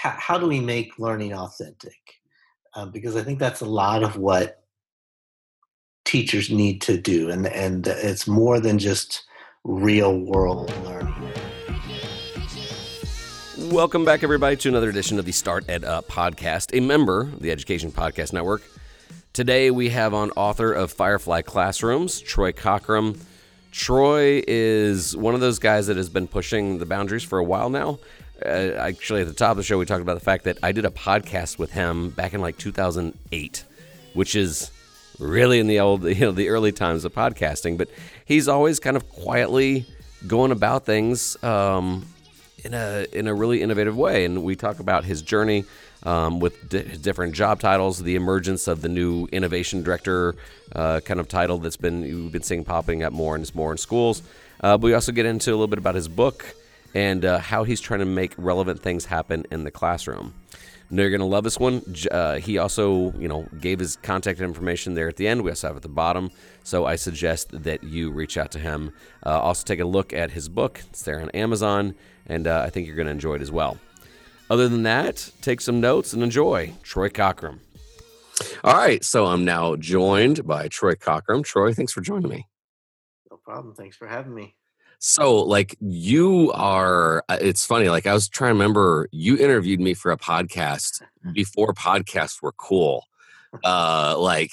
how, how do we make learning authentic? Um, because I think that's a lot of what teachers need to do, and and it's more than just real world learning. Welcome back, everybody, to another edition of the Start Ed Up podcast, a member of the Education Podcast Network. Today, we have on author of Firefly Classrooms, Troy Cockrum. Troy is one of those guys that has been pushing the boundaries for a while now. Uh, actually, at the top of the show, we talked about the fact that I did a podcast with him back in like 2008, which is really in the old, you know, the early times of podcasting. But he's always kind of quietly going about things um, in a in a really innovative way. And we talk about his journey um, with di- different job titles, the emergence of the new innovation director uh, kind of title that's been we've been seeing popping up more and more in schools. Uh, but we also get into a little bit about his book and uh, how he's trying to make relevant things happen in the classroom. know you're going to love this one. Uh, he also, you know, gave his contact information there at the end. We also have at the bottom. So I suggest that you reach out to him. Uh, also, take a look at his book. It's there on Amazon, and uh, I think you're going to enjoy it as well. Other than that, take some notes and enjoy. Troy Cockrum. All right. So I'm now joined by Troy Cockrum. Troy, thanks for joining me. No problem. Thanks for having me. So, like, you are, uh, it's funny. Like, I was trying to remember, you interviewed me for a podcast before podcasts were cool. Uh, like,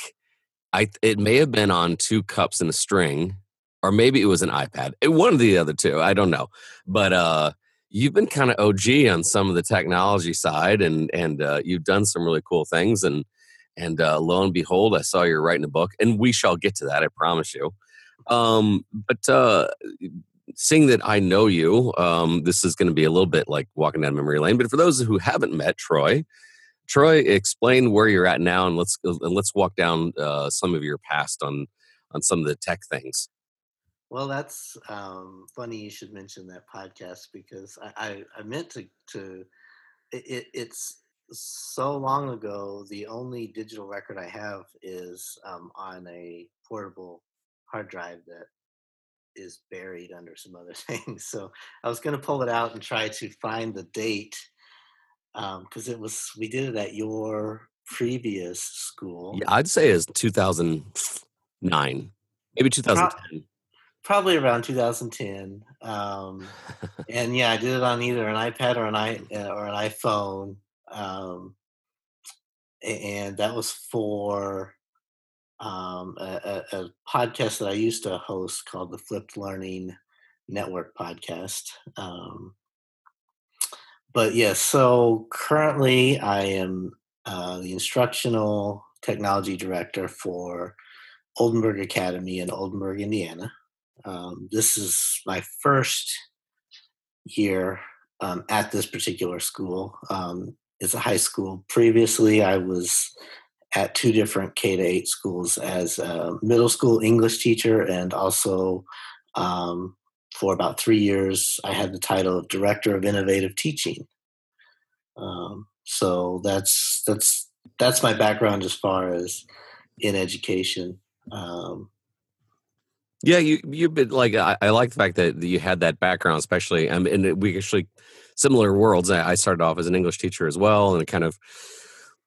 I, it may have been on two cups and a string, or maybe it was an iPad. It, one of the other two. I don't know. But, uh, you've been kind of OG on some of the technology side, and and uh, you've done some really cool things. And and uh, lo and behold, I saw you're writing a book, and we shall get to that. I promise you. Um, but uh, seeing that I know you, um, this is going to be a little bit like walking down memory lane. But for those who haven't met Troy, Troy, explain where you're at now, and let's and let's walk down uh, some of your past on on some of the tech things. Well, that's um, funny. You should mention that podcast because I, I, I meant to to. It, it's so long ago. The only digital record I have is um, on a portable hard drive that is buried under some other things. So I was going to pull it out and try to find the date because um, it was we did it at your previous school. Yeah, I'd say it's 2009, maybe 2010 probably around 2010. Um, and yeah, I did it on either an iPad or an i uh, or an iPhone. Um, and that was for um, a, a, podcast that I used to host called the Flipped Learning Network podcast. Um, but yes, yeah, so currently I am uh, the instructional technology director for Oldenburg Academy in Oldenburg, Indiana. Um, this is my first year um, at this particular school. Um, it's a high school. Previously, I was at two different K to eight schools as a middle school English teacher, and also um, for about three years, I had the title of director of innovative teaching. Um, so that's that's that's my background as far as in education. Um, yeah, you you've been like I, I, like the fact that you had that background, especially um, and we actually similar worlds. I, I started off as an English teacher as well, and kind of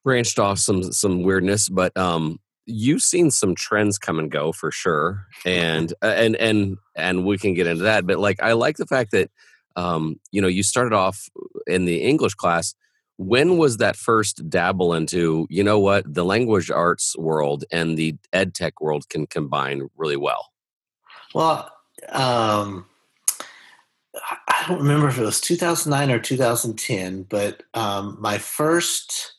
branched off some some weirdness. But um, you've seen some trends come and go for sure, and and and and we can get into that. But like I like the fact that um, you know you started off in the English class. When was that first dabble into you know what the language arts world and the ed tech world can combine really well? Well, um, I don't remember if it was 2009 or 2010, but um, my first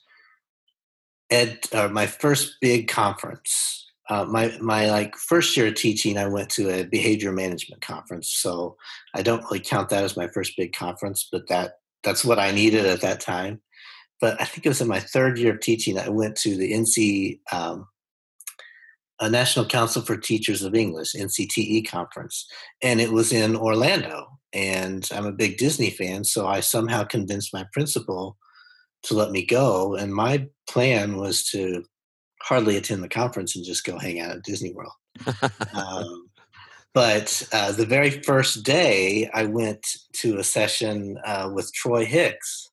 ed, or my first big conference. Uh, my my like first year of teaching, I went to a behavior management conference, so I don't really count that as my first big conference, but that that's what I needed at that time. But I think it was in my third year of teaching, I went to the NC um, a National Council for Teachers of English (NCTE) conference, and it was in Orlando. And I'm a big Disney fan, so I somehow convinced my principal to let me go. And my plan was to hardly attend the conference and just go hang out at Disney World. um, but uh, the very first day, I went to a session uh, with Troy Hicks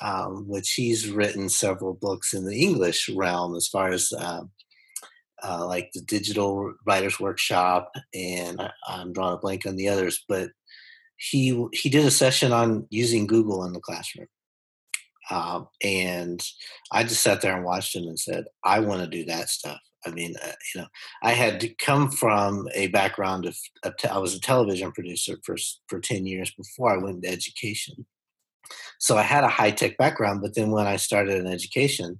um, which he's written several books in the English realm as far as uh, uh, like the Digital Writers Workshop, and I, I'm drawing a blank on the others, but he he did a session on using Google in the classroom. Um, and I just sat there and watched him and said, I want to do that stuff. I mean, uh, you know, I had to come from a background of, of te- I was a television producer for for ten years before I went into education. So I had a high tech background, but then when I started in education,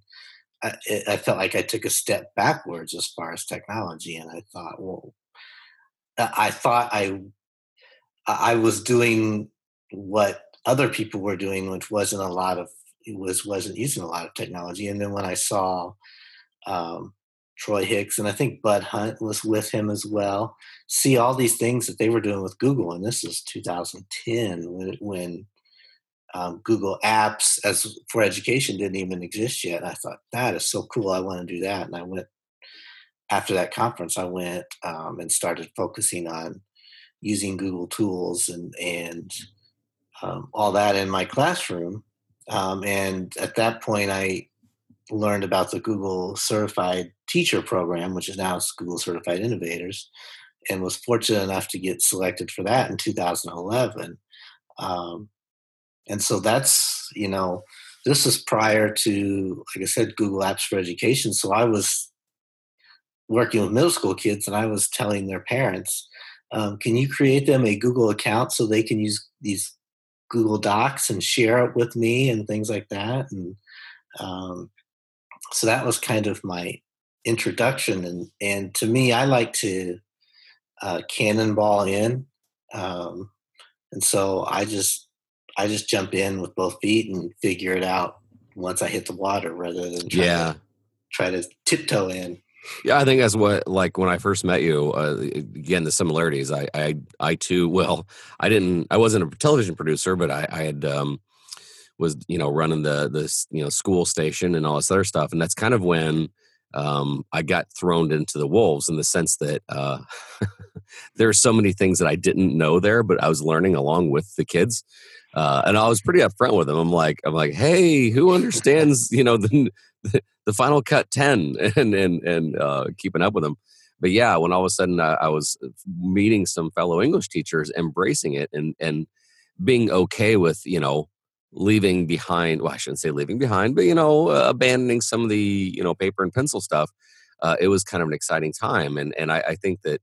I, it, I, felt like I took a step backwards as far as technology, and I thought, well, I thought I I was doing what other people were doing, which wasn't a lot of was wasn't using a lot of technology. And then when I saw um, Troy Hicks, and I think Bud Hunt was with him as well. See all these things that they were doing with Google, and this is 2010 when, when um, Google Apps as for education didn't even exist yet. And I thought that is so cool. I want to do that, and I went after that conference. I went um, and started focusing on using Google tools and and um, all that in my classroom. Um, and at that point, I learned about the Google Certified Teacher Program, which is now Google Certified Innovators, and was fortunate enough to get selected for that in 2011. Um, and so that's, you know, this is prior to, like I said, Google Apps for Education. So I was working with middle school kids and I was telling their parents, um, can you create them a Google account so they can use these Google Docs and share it with me and things like that? And um, so that was kind of my introduction and and to me i like to uh, cannonball in um, and so i just i just jump in with both feet and figure it out once i hit the water rather than try yeah to, try to tiptoe in yeah i think that's what like when i first met you uh, again the similarities I, I i too well i didn't i wasn't a television producer but i i had um was you know running the the you know school station and all this other stuff and that's kind of when um, I got thrown into the wolves in the sense that uh, there are so many things that I didn't know there, but I was learning along with the kids, uh, and I was pretty upfront with them. I'm like, I'm like, hey, who understands you know the the, Final Cut ten and and and uh, keeping up with them. But yeah, when all of a sudden I, I was meeting some fellow English teachers, embracing it and and being okay with you know leaving behind well i shouldn't say leaving behind but you know uh, abandoning some of the you know paper and pencil stuff uh, it was kind of an exciting time and and i, I think that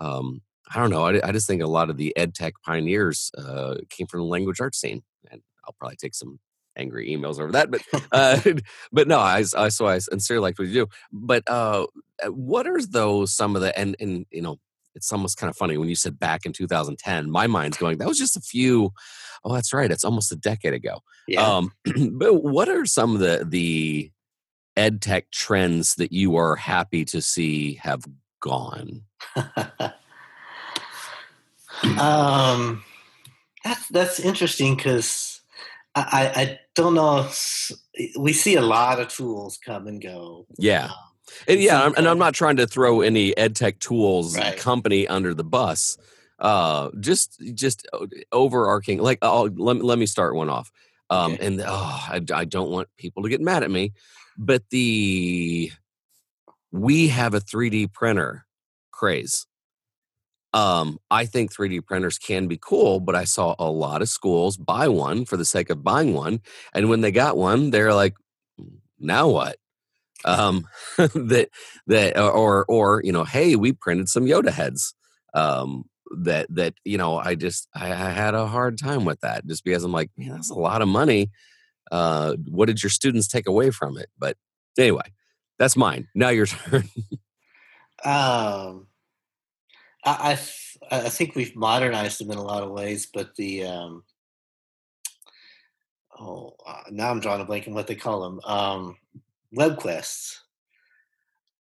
um, i don't know I, I, just think a lot of the ed tech pioneers uh, came from the language arts scene and i'll probably take some angry emails over that but uh, but no I, I so i sincerely like what you do but uh, uh what are those some of the and and you know it's almost kind of funny when you said back in 2010 my mind's going that was just a few oh that's right it's almost a decade ago yeah. um, but what are some of the the ed tech trends that you are happy to see have gone um that's that's interesting because I, I don't know if, we see a lot of tools come and go yeah um, and yeah, I'm, and I'm not trying to throw any ed tech tools right. company under the bus. Uh, just just overarching. Like, oh, let let me start one off. Um, okay. and oh, I, I don't want people to get mad at me, but the we have a 3D printer craze. Um, I think 3D printers can be cool, but I saw a lot of schools buy one for the sake of buying one, and when they got one, they're like, "Now what?" um, that that or or you know, hey, we printed some Yoda heads. Um, that that you know, I just I, I had a hard time with that just because I'm like, man, that's a lot of money. Uh, what did your students take away from it? But anyway, that's mine. Now your turn. um, I, I I think we've modernized them in a lot of ways, but the um, oh, uh, now I'm drawing a blank on what they call them. Um, web quests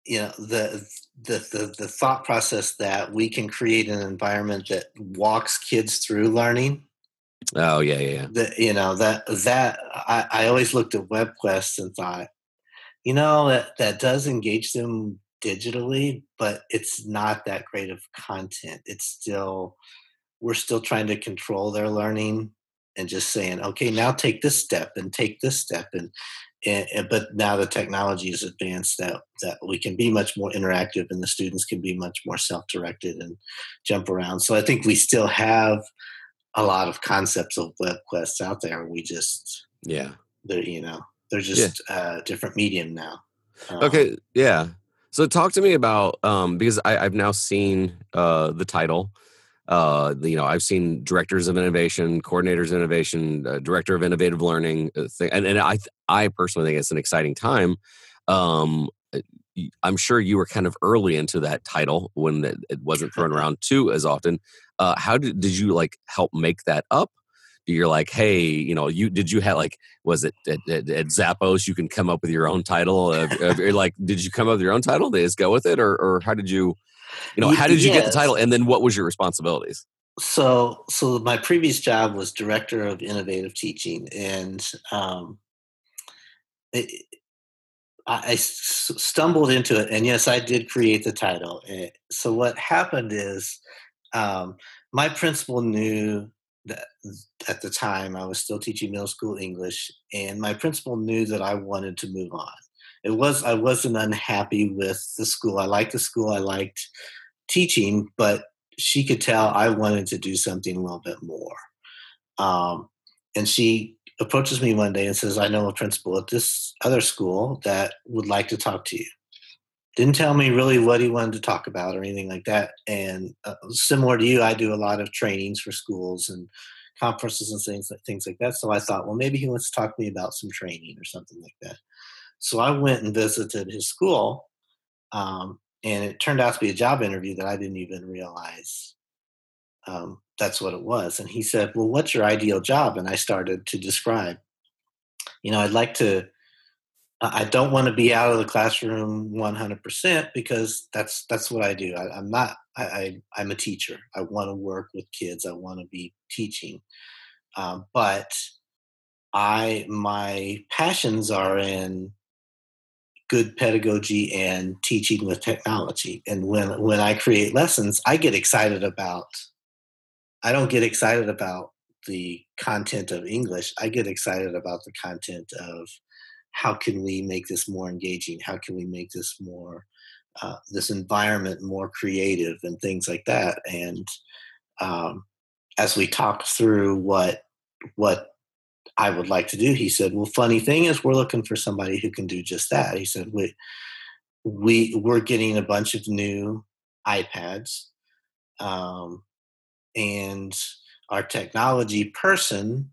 you know the, the the the thought process that we can create an environment that walks kids through learning oh yeah yeah, yeah. The, you know that that I, I always looked at web quests and thought you know that that does engage them digitally but it's not that great of content it's still we're still trying to control their learning and just saying, okay, now take this step and take this step and, and, and, but now the technology is advanced that that we can be much more interactive and the students can be much more self-directed and jump around. So I think we still have a lot of concepts of web quests out there. We just yeah, they're you know they're just yeah. uh, different medium now. Um, okay, yeah. So talk to me about um, because I, I've now seen uh, the title uh, you know, I've seen directors of innovation, coordinators of innovation, uh, director of innovative learning, uh, thing, and, and I, I personally think it's an exciting time. Um, uh, I'm sure you were kind of early into that title when it, it wasn't thrown around too as often. Uh, how did did you like help make that up? You're like, hey, you know, you did you have like, was it at, at, at Zappos? You can come up with your own title. like, did you come up with your own title? They just go with it, or or how did you? you know how did you yes. get the title and then what was your responsibilities so so my previous job was director of innovative teaching and um, it, I, I stumbled into it and yes i did create the title eh, so what happened is um, my principal knew at the time i was still teaching middle school english and my principal knew that i wanted to move on it was I wasn't unhappy with the school. I liked the school. I liked teaching, but she could tell I wanted to do something a little bit more. Um, and she approaches me one day and says, "I know a principal at this other school that would like to talk to you." Didn't tell me really what he wanted to talk about or anything like that. And uh, similar to you, I do a lot of trainings for schools and conferences and things like things like that. So I thought, well, maybe he wants to talk to me about some training or something like that. So I went and visited his school, um, and it turned out to be a job interview that I didn't even realize um, that's what it was. And he said, "Well, what's your ideal job?" And I started to describe. You know, I'd like to. I don't want to be out of the classroom 100% because that's that's what I do. I, am not. I, I am a teacher. I want to work with kids. I want to be teaching, um, but I my passions are in good pedagogy and teaching with technology. And when when I create lessons, I get excited about I don't get excited about the content of English. I get excited about the content of how can we make this more engaging? How can we make this more uh, this environment more creative and things like that? And um, as we talk through what what I would like to do. He said, Well, funny thing is, we're looking for somebody who can do just that. He said, We, we we're getting a bunch of new iPads, um, and our technology person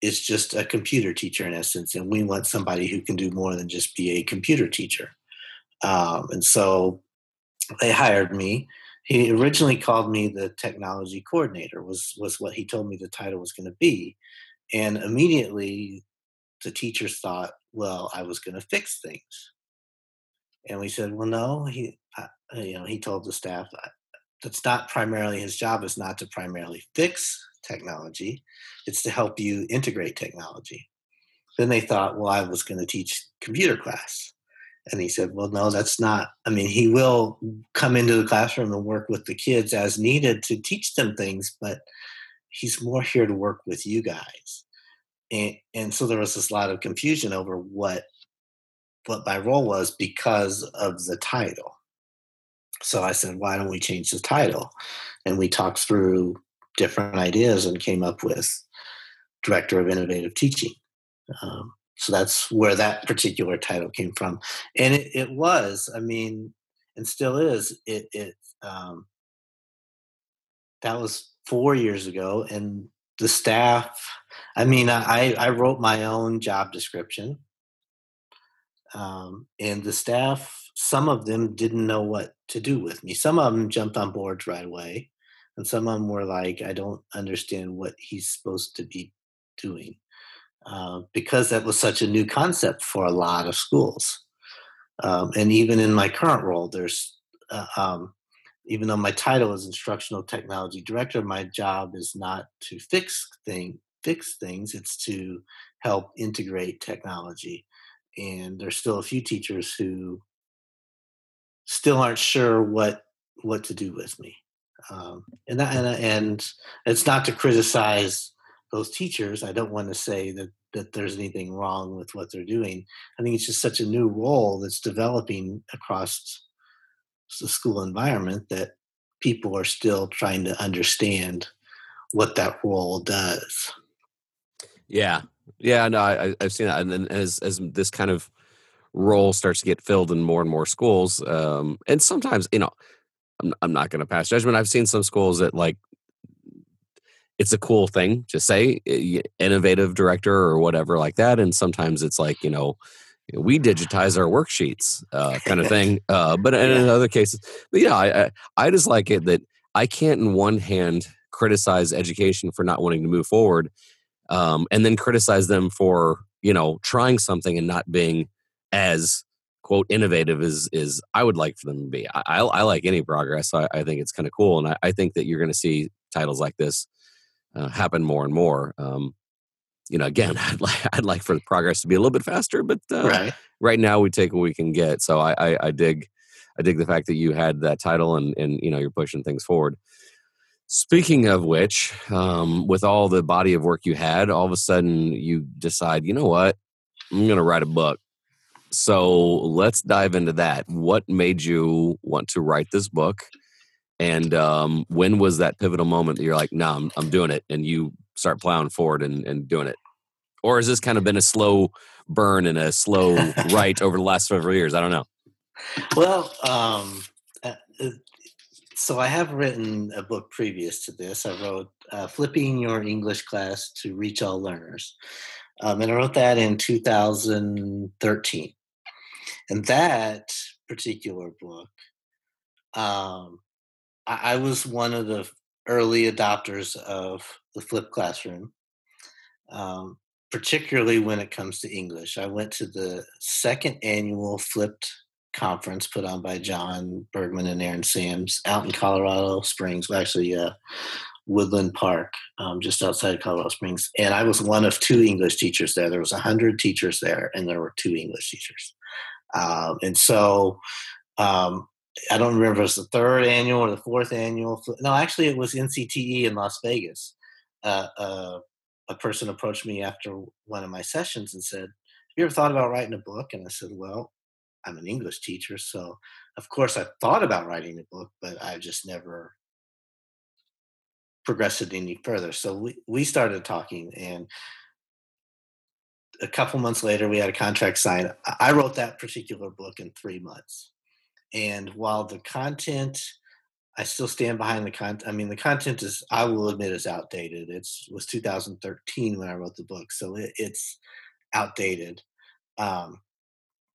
is just a computer teacher in essence, and we want somebody who can do more than just be a computer teacher. Um, and so they hired me. He originally called me the technology coordinator. was was what he told me the title was going to be and immediately the teachers thought, well, I was going to fix things. And we said, well, no, he, uh, you know, he told the staff that's not primarily his job is not to primarily fix technology. It's to help you integrate technology. Then they thought, well, I was going to teach computer class. And he said, well, no, that's not. I mean, he will come into the classroom and work with the kids as needed to teach them things, but he's more here to work with you guys. And and so there was this lot of confusion over what what my role was because of the title. So I said, why don't we change the title? And we talked through different ideas and came up with Director of Innovative Teaching. Um, so that's where that particular title came from. And it, it was, I mean, and still is, it, it um, that was four years ago, and the staff. I mean, I I wrote my own job description, um, and the staff. Some of them didn't know what to do with me. Some of them jumped on boards right away, and some of them were like, "I don't understand what he's supposed to be doing," uh, because that was such a new concept for a lot of schools. Um, and even in my current role, there's uh, um, even though my title is instructional technology director, my job is not to fix thing fix things. It's to help integrate technology. And there's still a few teachers who still aren't sure what what to do with me. Um, and that, and, and it's not to criticize those teachers. I don't want to say that that there's anything wrong with what they're doing. I think it's just such a new role that's developing across the school environment that people are still trying to understand what that role does. Yeah, yeah, no, I, I've seen that, and then as as this kind of role starts to get filled in more and more schools, um, and sometimes you know, I'm I'm not going to pass judgment. I've seen some schools that like it's a cool thing to say innovative director or whatever like that and sometimes it's like you know we digitize our worksheets uh, kind of thing uh, but in yeah. other cases but yeah I, I, I just like it that i can't in one hand criticize education for not wanting to move forward um, and then criticize them for you know trying something and not being as quote innovative as is i would like for them to be i, I, I like any progress I, I think it's kind of cool and I, I think that you're going to see titles like this uh, happen more and more. Um, you know, again, I'd like I'd like for the progress to be a little bit faster, but uh, right. right now we take what we can get. So I, I, I dig I dig the fact that you had that title and and you know you're pushing things forward. Speaking of which, um, with all the body of work you had, all of a sudden you decide, you know what, I'm going to write a book. So let's dive into that. What made you want to write this book? And um, when was that pivotal moment that you're like, no, nah, I'm, I'm doing it, and you start plowing forward and, and doing it? Or has this kind of been a slow burn and a slow write over the last several years? I don't know. Well, um, uh, uh, so I have written a book previous to this. I wrote uh, Flipping Your English Class to Reach All Learners. Um, and I wrote that in 2013. And that particular book um, I, I was one of the early adopters of the flipped classroom, um, particularly when it comes to English. I went to the second annual flipped conference put on by Jon Bergmann and Aaron Sams out in Colorado Springs, well, actually, uh, Woodland Park, um, just outside Colorado Springs. And I was one of two English teachers there. There was a hundred teachers there, and there were two English teachers. Um, and so um, I don't remember if it was the third annual or the fourth annual. No, actually, it was NCTE in Las Vegas. Uh, uh, a person approached me after one of my sessions and said, "Have you ever thought about writing a book?" And I said, "Well, I'm an English teacher, so of course I thought about writing a book, but I just never progressed it any further." So we we started talking, and a couple months later, we had a contract signed. I wrote that particular book in three months. And while the content, I still stand behind the content. I mean, the content is, I will admit, is outdated. It's was 2013 when I wrote the book, so it, it's outdated. Um,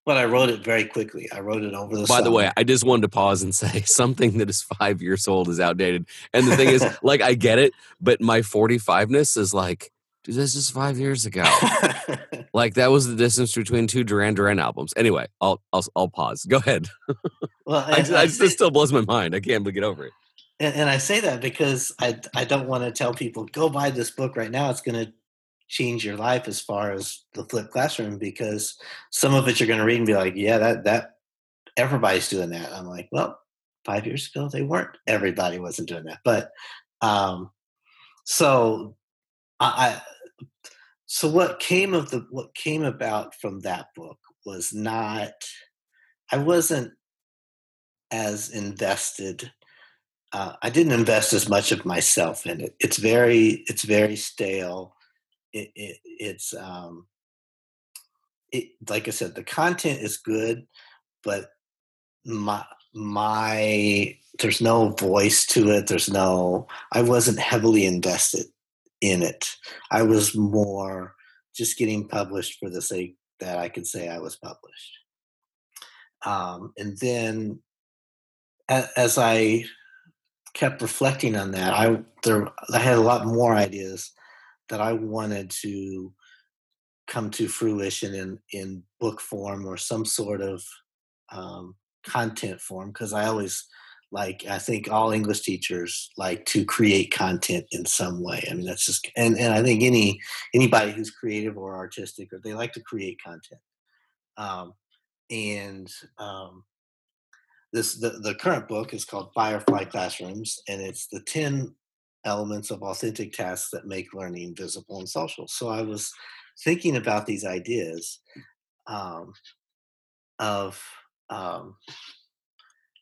but I wrote it very quickly. I wrote it over the. By summer. the way, I just wanted to pause and say something that is five years old is outdated. And the thing is, like, I get it, but my 45ness is like, dude, this is five years ago. like that was the distance between two Duran Duran albums. Anyway, I'll I'll, I'll pause. Go ahead. well, I, I, I it still blows my mind. I can't get over it. And, and I say that because I I don't want to tell people go buy this book right now. It's going to change your life as far as the flipped classroom because some of it you're going to read and be like, yeah, that that everybody's doing that. I'm like, well, five years ago they weren't. Everybody wasn't doing that, but um, so I so what came of the what came about from that book was not i wasn't as invested uh, i didn't invest as much of myself in it. It's very it's very stale. It, it it's um it like i said the content is good but my my there's no voice to it. There's no i wasn't heavily invested in it. I was more just getting published for the sake that I could say I was published. Um, and then as I kept reflecting on that, I there I had a lot more ideas that I wanted to come to fruition in in book form or some sort of um, content form because I always like i think all english teachers like to create content in some way i mean that's just and, and i think any anybody who's creative or artistic or they like to create content um, and um, this the, the current book is called firefly classrooms and it's the 10 elements of authentic tasks that make learning visible and social. So I was thinking about these ideas um, of um,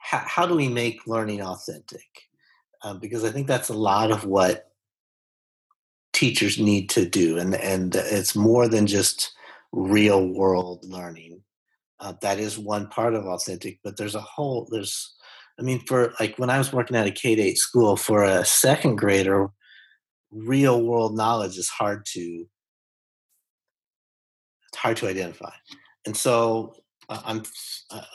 how, how, do we make learning authentic? Um, because I think that's a lot of what teachers need to do, and and it's more than just real world learning. Uh, that is one part of authentic, but there's a whole there's I mean, for like when I was working at a K 8 school, for a second grader, real world knowledge is hard to it's hard to identify. And so I'm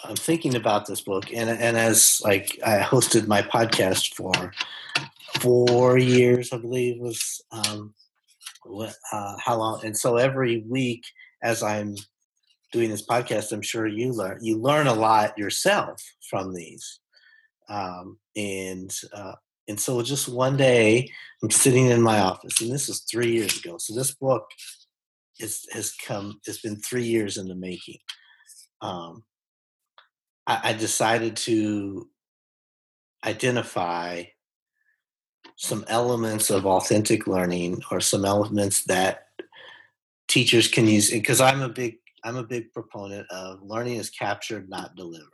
I'm thinking about this book, and and as like I hosted my podcast for four years, I believe was um, uh, how long, and so every week as I'm doing this podcast, I'm sure you learn you learn a lot yourself from these. Um, and uh, and so just one day, I'm sitting in my office, and this is three years ago. So this book is has come. It's been three years in the making. Um, I, I decided to identify some elements of authentic learning or some elements that teachers can use because i'm a big i'm a big proponent of learning is captured not delivered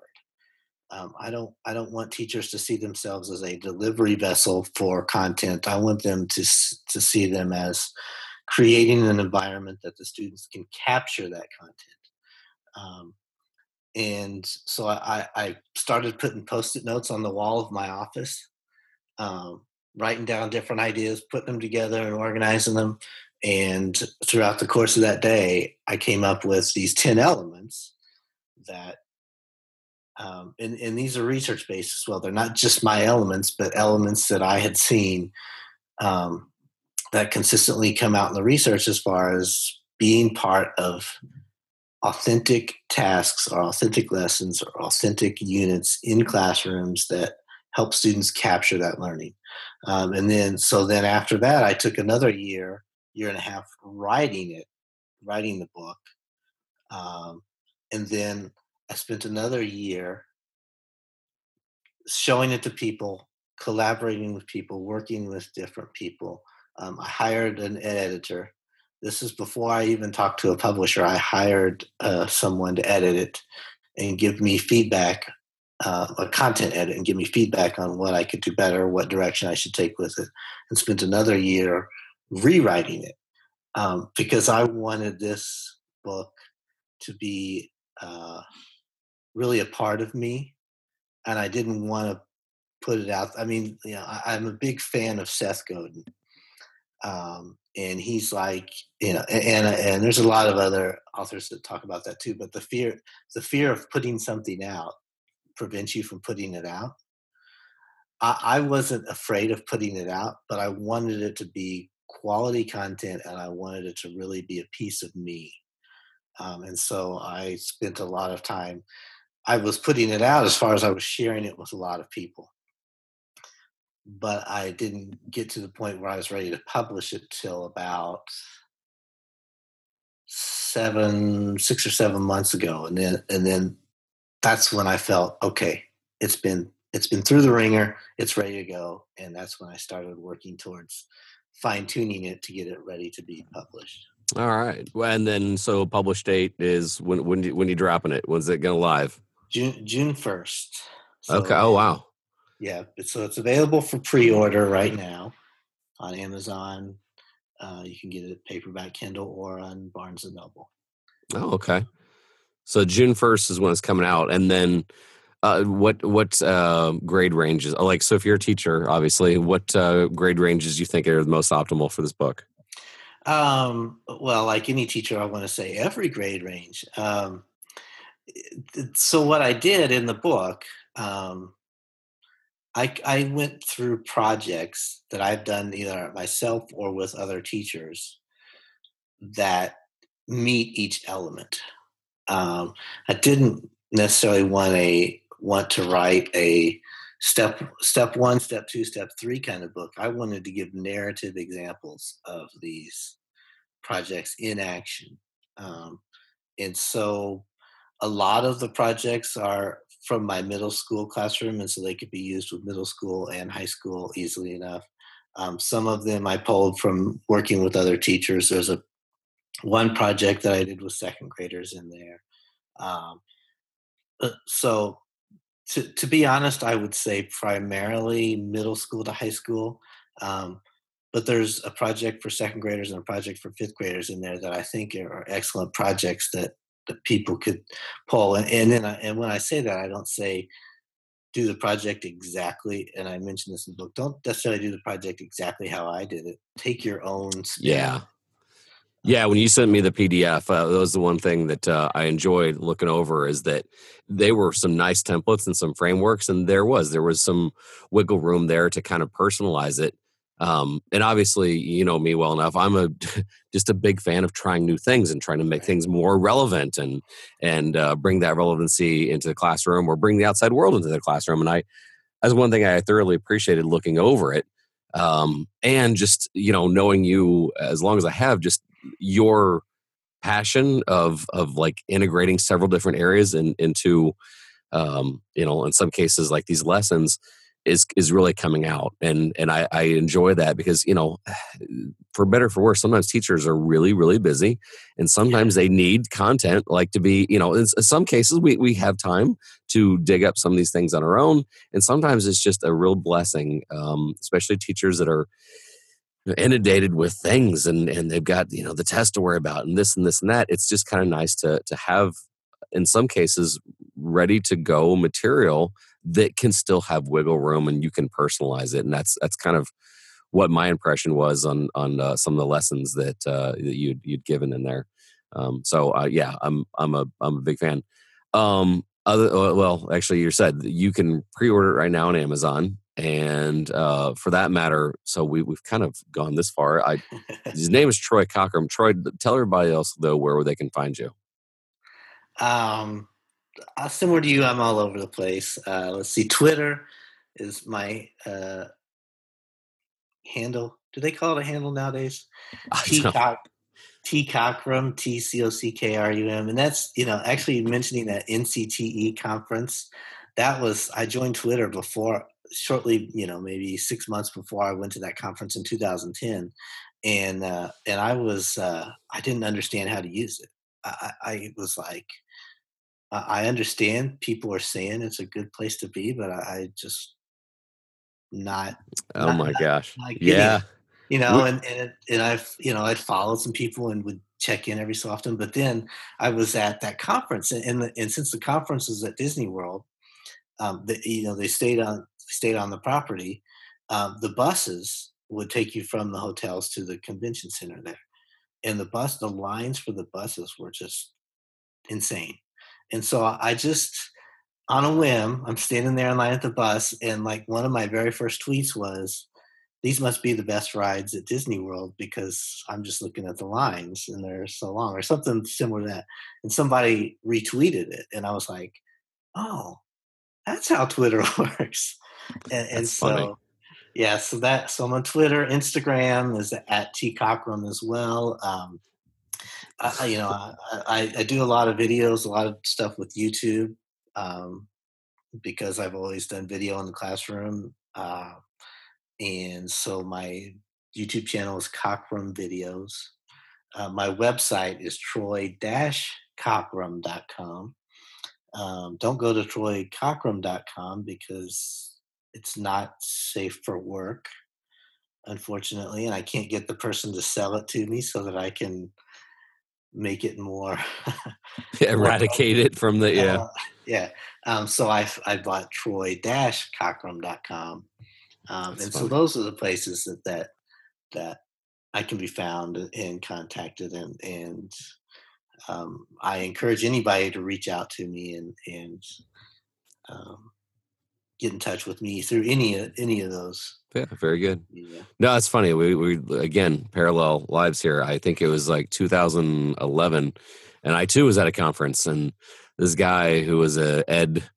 um, I don't I don't want teachers to see themselves as a delivery vessel for content. I want them to to see them as creating an environment that the students can capture that content. Um, and so I, I, started putting post-it notes on the wall of my office, um, writing down different ideas, putting them together, and organizing them. And throughout the course of that day, I came up with these ten elements that um, and, and these are research based as well. They're not just my elements, but elements that I had seen um, that consistently come out in the research as far as being part of authentic tasks or authentic lessons or authentic units in classrooms that help students capture that learning. Um, and then, so then after that, I took another year, year and a half writing it, writing the book. Um, and then I spent another year showing it to people, collaborating with people, working with different people. Um, I hired an editor. This is before I even talked to a publisher. I hired uh, someone to edit it and give me feedback, uh, a content edit, and give me feedback on what I could do better, what direction I should take with it, and spent another year rewriting it um, because I wanted this book to be uh, really a part of me, and I didn't want to put it out. I mean, you know, I, am a big fan of Seth Godin, um, and he's like, you know, and, and and there's a lot of other authors that talk about that too. But the fear, the fear of putting something out, prevents you from putting it out. I, I wasn't afraid of putting it out, but I wanted it to be quality content, and I wanted it to really be a piece of me. Um, and so I spent a lot of time I was putting it out as far as I was sharing it with a lot of people. But I didn't get to the point where I was ready to publish it till about seven, six or seven months ago. And then and then that's when I felt, okay, it's been it's been through the ringer, it's ready to go. And that's when I started working towards fine tuning it to get it ready to be published. All right. Well, and then so publish date is when when when you dropping it? When's it going live? June June first. So, okay. Oh wow. Yeah, so it's available for pre-order right now on Amazon. Uh, you can get it paperback, Kindle, or on Barnes and Noble. Oh, okay. So June first is when it's coming out, and then uh, what what uh, grade ranges? Like, so if you're a teacher, obviously, what uh, grade ranges do you think are the most optimal for this book? Um, well, like any teacher, I want to say every grade range. Um, so what I did in the book, um, I, I went through projects that I've done either myself or with other teachers that meet each element. Um, I didn't necessarily want a want to write a step step one, step two, step three kind of book. I wanted to give narrative examples of these projects in action, um, and so a lot of the projects are from my middle school classroom, and so they could be used with middle school and high school easily enough. Um, some of them I pulled from working with other teachers. There's a one project that I did with second graders in there. Um, uh, so to, to be honest, I would say primarily middle school to high school. Um, but there's a project for second graders and a project for fifth graders in there that I think are excellent projects that, that people could pull. And, and then I, and when I say that, I don't say do the project exactly. And I mentioned this in the book. Don't necessarily do the project exactly how I did it. Take your own. Spin. Yeah. Yeah, when you sent me the PDF, uh, that was the one thing that uh, I enjoyed looking over is that they were some nice templates and some frameworks, and there was there was some wiggle room there to kind of personalize it. Um, and obviously, you know me well enough. I'm a just a big fan of trying new things and trying to make things more relevant and and uh, bring that relevancy into the classroom or bring the outside world into the classroom. And I, that's one thing I thoroughly appreciated looking over it. Um, and just you know knowing you as long as I have, just your passion of of like integrating several different areas in, into um, you know in some cases like these lessons is is really coming out and and I, I enjoy that because you know for better for worse sometimes teachers are really really busy and sometimes they need content like to be you know in some cases we, we have time to dig up some of these things on our own and sometimes it's just a real blessing um, especially teachers that are inundated with things and and they've got you know the test to worry about and this and this and that. It's just kind of nice to to have in some cases ready to go material that can still have wiggle room and you can personalize it and that's that's kind of what my impression was on on uh, some of the lessons that uh, that you'd you'd given in there um, so uh, yeah i'm i'm a i'm a big fan um, other uh, well actually you said you can pre-order it right now on amazon and uh, for that matter, so we we've kind of gone this far. I his name is Troy Cockrum. Troy, tell everybody else though where they can find you. Um, uh, similar to you, I'm all over the place. Uh, let's see, Twitter is my uh, handle. Do they call it a handle nowadays? T Cock T Cockrum T C O C K R U M, and that's you know actually mentioning that NCTE conference. That was I joined Twitter before shortly, you know, maybe six months before I went to that conference in 2010, and uh, and I was uh, I didn't understand how to use it. I, I was like, I understand people are saying it's a good place to be, but I, I just not. Oh not, my not, gosh! Not yeah. You know, and, and and I've you know I'd followed some people and would check in every so often, but then I was at that conference, and and, the, and since the conference was at Disney World, um, the, you know they stayed on stayed on the property, um, the buses would take you from the hotels to the convention center there. And the bus, the lines for the buses were just insane. And so I just, on a whim, I'm standing there in line at the bus, and like one of my very first tweets was, "These must be the best rides at Disney World because I'm just looking at the lines and they're so long," or something similar to that. And somebody retweeted it, and I was like, "Oh, that's how Twitter works." and, and so funny. yeah so that so i'm on twitter instagram is at t cockrum as well um, I, you know I, I, do a lot of videos a lot of stuff with youtube um, because i've always done video in the classroom uh, and so my youtube channel is cockrum videos. Uh, my website is troy-cockrum.com um, don't go to troycockrum.com because it's not safe for work, unfortunately, and I can't get the person to sell it to me so that I can make it more eradicate it from the yeah uh, yeah um, so i i bought troy dash cockrum.com um, and funny. so those are the places that that that i can be found and contacted and and um, i encourage anybody to reach out to me and and um, get in touch with me through any of any of those. Yeah, very good. Yeah. No, it's funny. We we again parallel lives here. I think it was like 2011, and I too was at a conference, and this guy who was a ed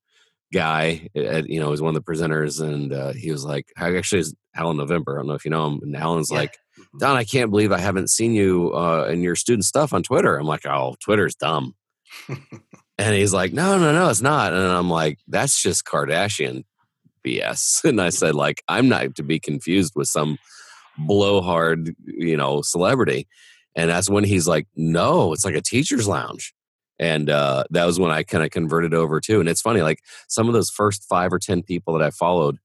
guy, ed, you know, was one of the presenters, and uh, he was like, actually, is Alan November. I don't know if you know him. And Alan's yeah. like, mm-hmm. Don, I can't believe I haven't seen you uh, and your student stuff on Twitter. I'm like, oh, Twitter's dumb. and he's like, no, no, no, it's not. And I'm like, that's just Kardashian BS. And I said, like, I'm not to be confused with some blowhard, you know, celebrity. And that's when he's like, no, it's like a teacher's lounge. And uh, that was when I kind of converted over too. And it's funny, like some of those first five or 10 people that I followed,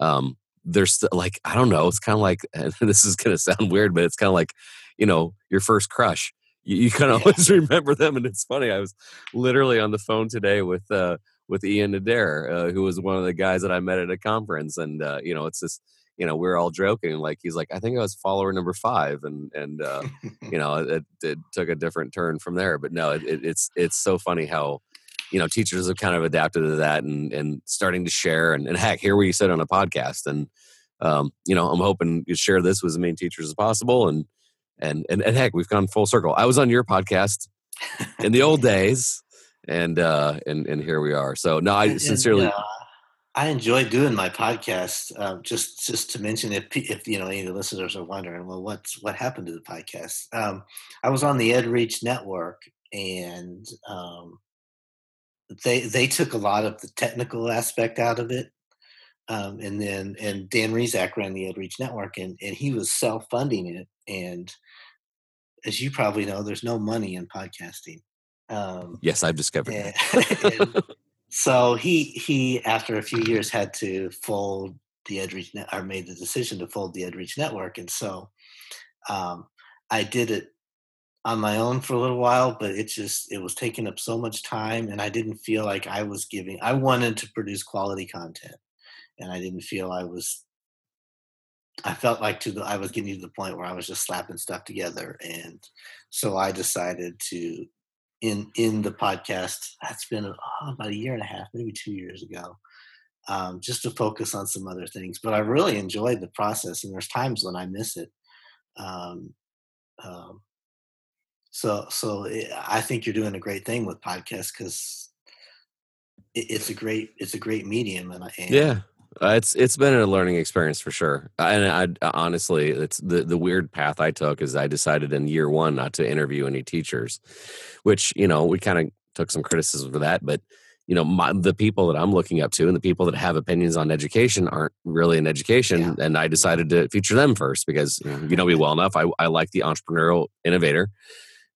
um, there's like, I don't know, it's kind of like, this is going to sound weird, but it's kind of like, you know, your first crush. You, kind of always remember them. And it's funny, I was literally on the phone today with, uh, with Ian Adair, uh, who was one of the guys that I met at a conference. And, uh, you know, it's just, you know, we are all joking. Like he's like, I think I was follower number five, and and uh, you know, it, it, took a different turn from there. But no, it, it's it's so funny how you know teachers have kind of adapted to that and and starting to share. And, and heck, here we sit on a podcast, and um, you know, I'm hoping you share this with as many teachers as possible. And and and, and heck, we've gone full circle. I was on your podcast in the old days and uh and and here we are so no i sincerely and, uh, I enjoy doing my podcast. Uh, just just to mention, if if you know any of the listeners are wondering, well, what's what happened to the podcast? Um, I was on the EdReach network, and um, they they took a lot of the technical aspect out of it, um, and then and Dan Rezac ran the EdReach network, and and he was self funding it, and as you probably know, there's no money in podcasting. Um, yes, I've discovered and, that. So he he after a few years had to fold the EdReach net or made the decision to fold the EdReach network, and so um, I did it on my own for a little while, but it just it was taking up so much time, and I didn't feel like I was giving. I wanted to produce quality content, and I didn't feel I was. I felt like to the I was getting to the point where I was just slapping stuff together, and so I decided to in in the podcast. That's been oh, about a year and a half, maybe two years ago, um, just to focus on some other things. But I really enjoyed the process, and there's times when I miss it. Um, um, so so it, eh, I think you're doing a great thing with podcasts because it, it's a great it's a great medium, and, and yeah. Uh, it's it's been a learning experience for sure, and I honestly, it's the the weird path I took is I decided in year one not to interview any teachers, which you know we kind of took some criticism for that, but you know my, the people that I'm looking up to and the people that have opinions on education aren't really in education, yeah. and I decided to feature them first because you know me well enough. I I like the entrepreneurial innovator,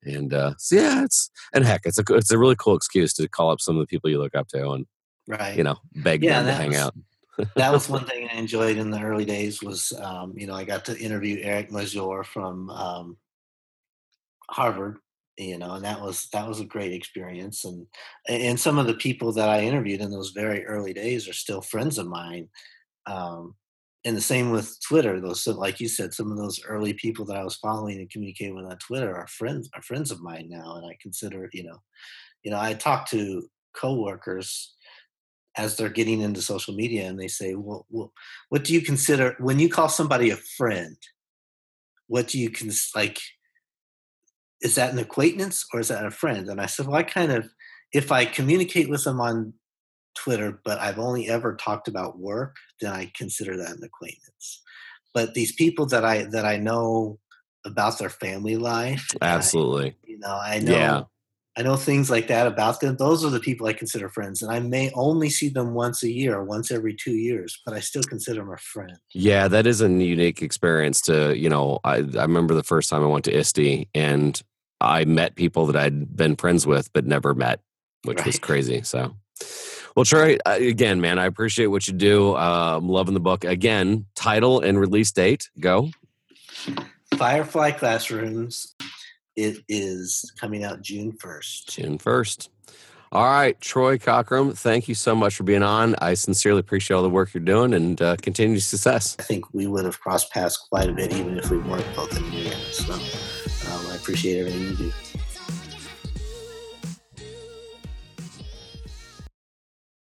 and uh, so yeah, it's and heck, it's a it's a really cool excuse to call up some of the people you look up to and right, you know, beg yeah, them to hang was, out that was one thing I enjoyed in the early days was, um, you know, I got to interview Eric Mazur from um, Harvard, you know, and that was that was a great experience. And and some of the people that I interviewed in those very early days are still friends of mine. Um, and the same with Twitter. Those, like you said, some of those early people that I was following and communicating with on Twitter are friends are friends of mine now, and I consider, you know, you know, I talk to coworkers as they're getting into social media and they say, well, well, what do you consider when you call somebody a friend? What do you cons like? Is that an acquaintance or is that a friend? And I said, well, I kind of, if I communicate with them on Twitter, but I've only ever talked about work, then I consider that an acquaintance. But these people that I that I know about their family life, absolutely, I, you know, I know. Yeah I know things like that about them. Those are the people I consider friends, and I may only see them once a year or once every two years, but I still consider them a friend. Yeah, that is a unique experience. To you know, I, I remember the first time I went to ISTE, and I met people that I'd been friends with but never met, which right. was crazy. So, well, Troy, again, man, I appreciate what you do. Uh, I'm loving the book. Again, title and release date. Go. Firefly Classrooms it is coming out June 1st. June 1st. All right, Troy Cockrum, thank you so much for being on. I sincerely appreciate all the work you're doing and uh, continued success. I think we would have crossed paths quite a bit even if we weren't both in Indiana. So um, I appreciate everything you do.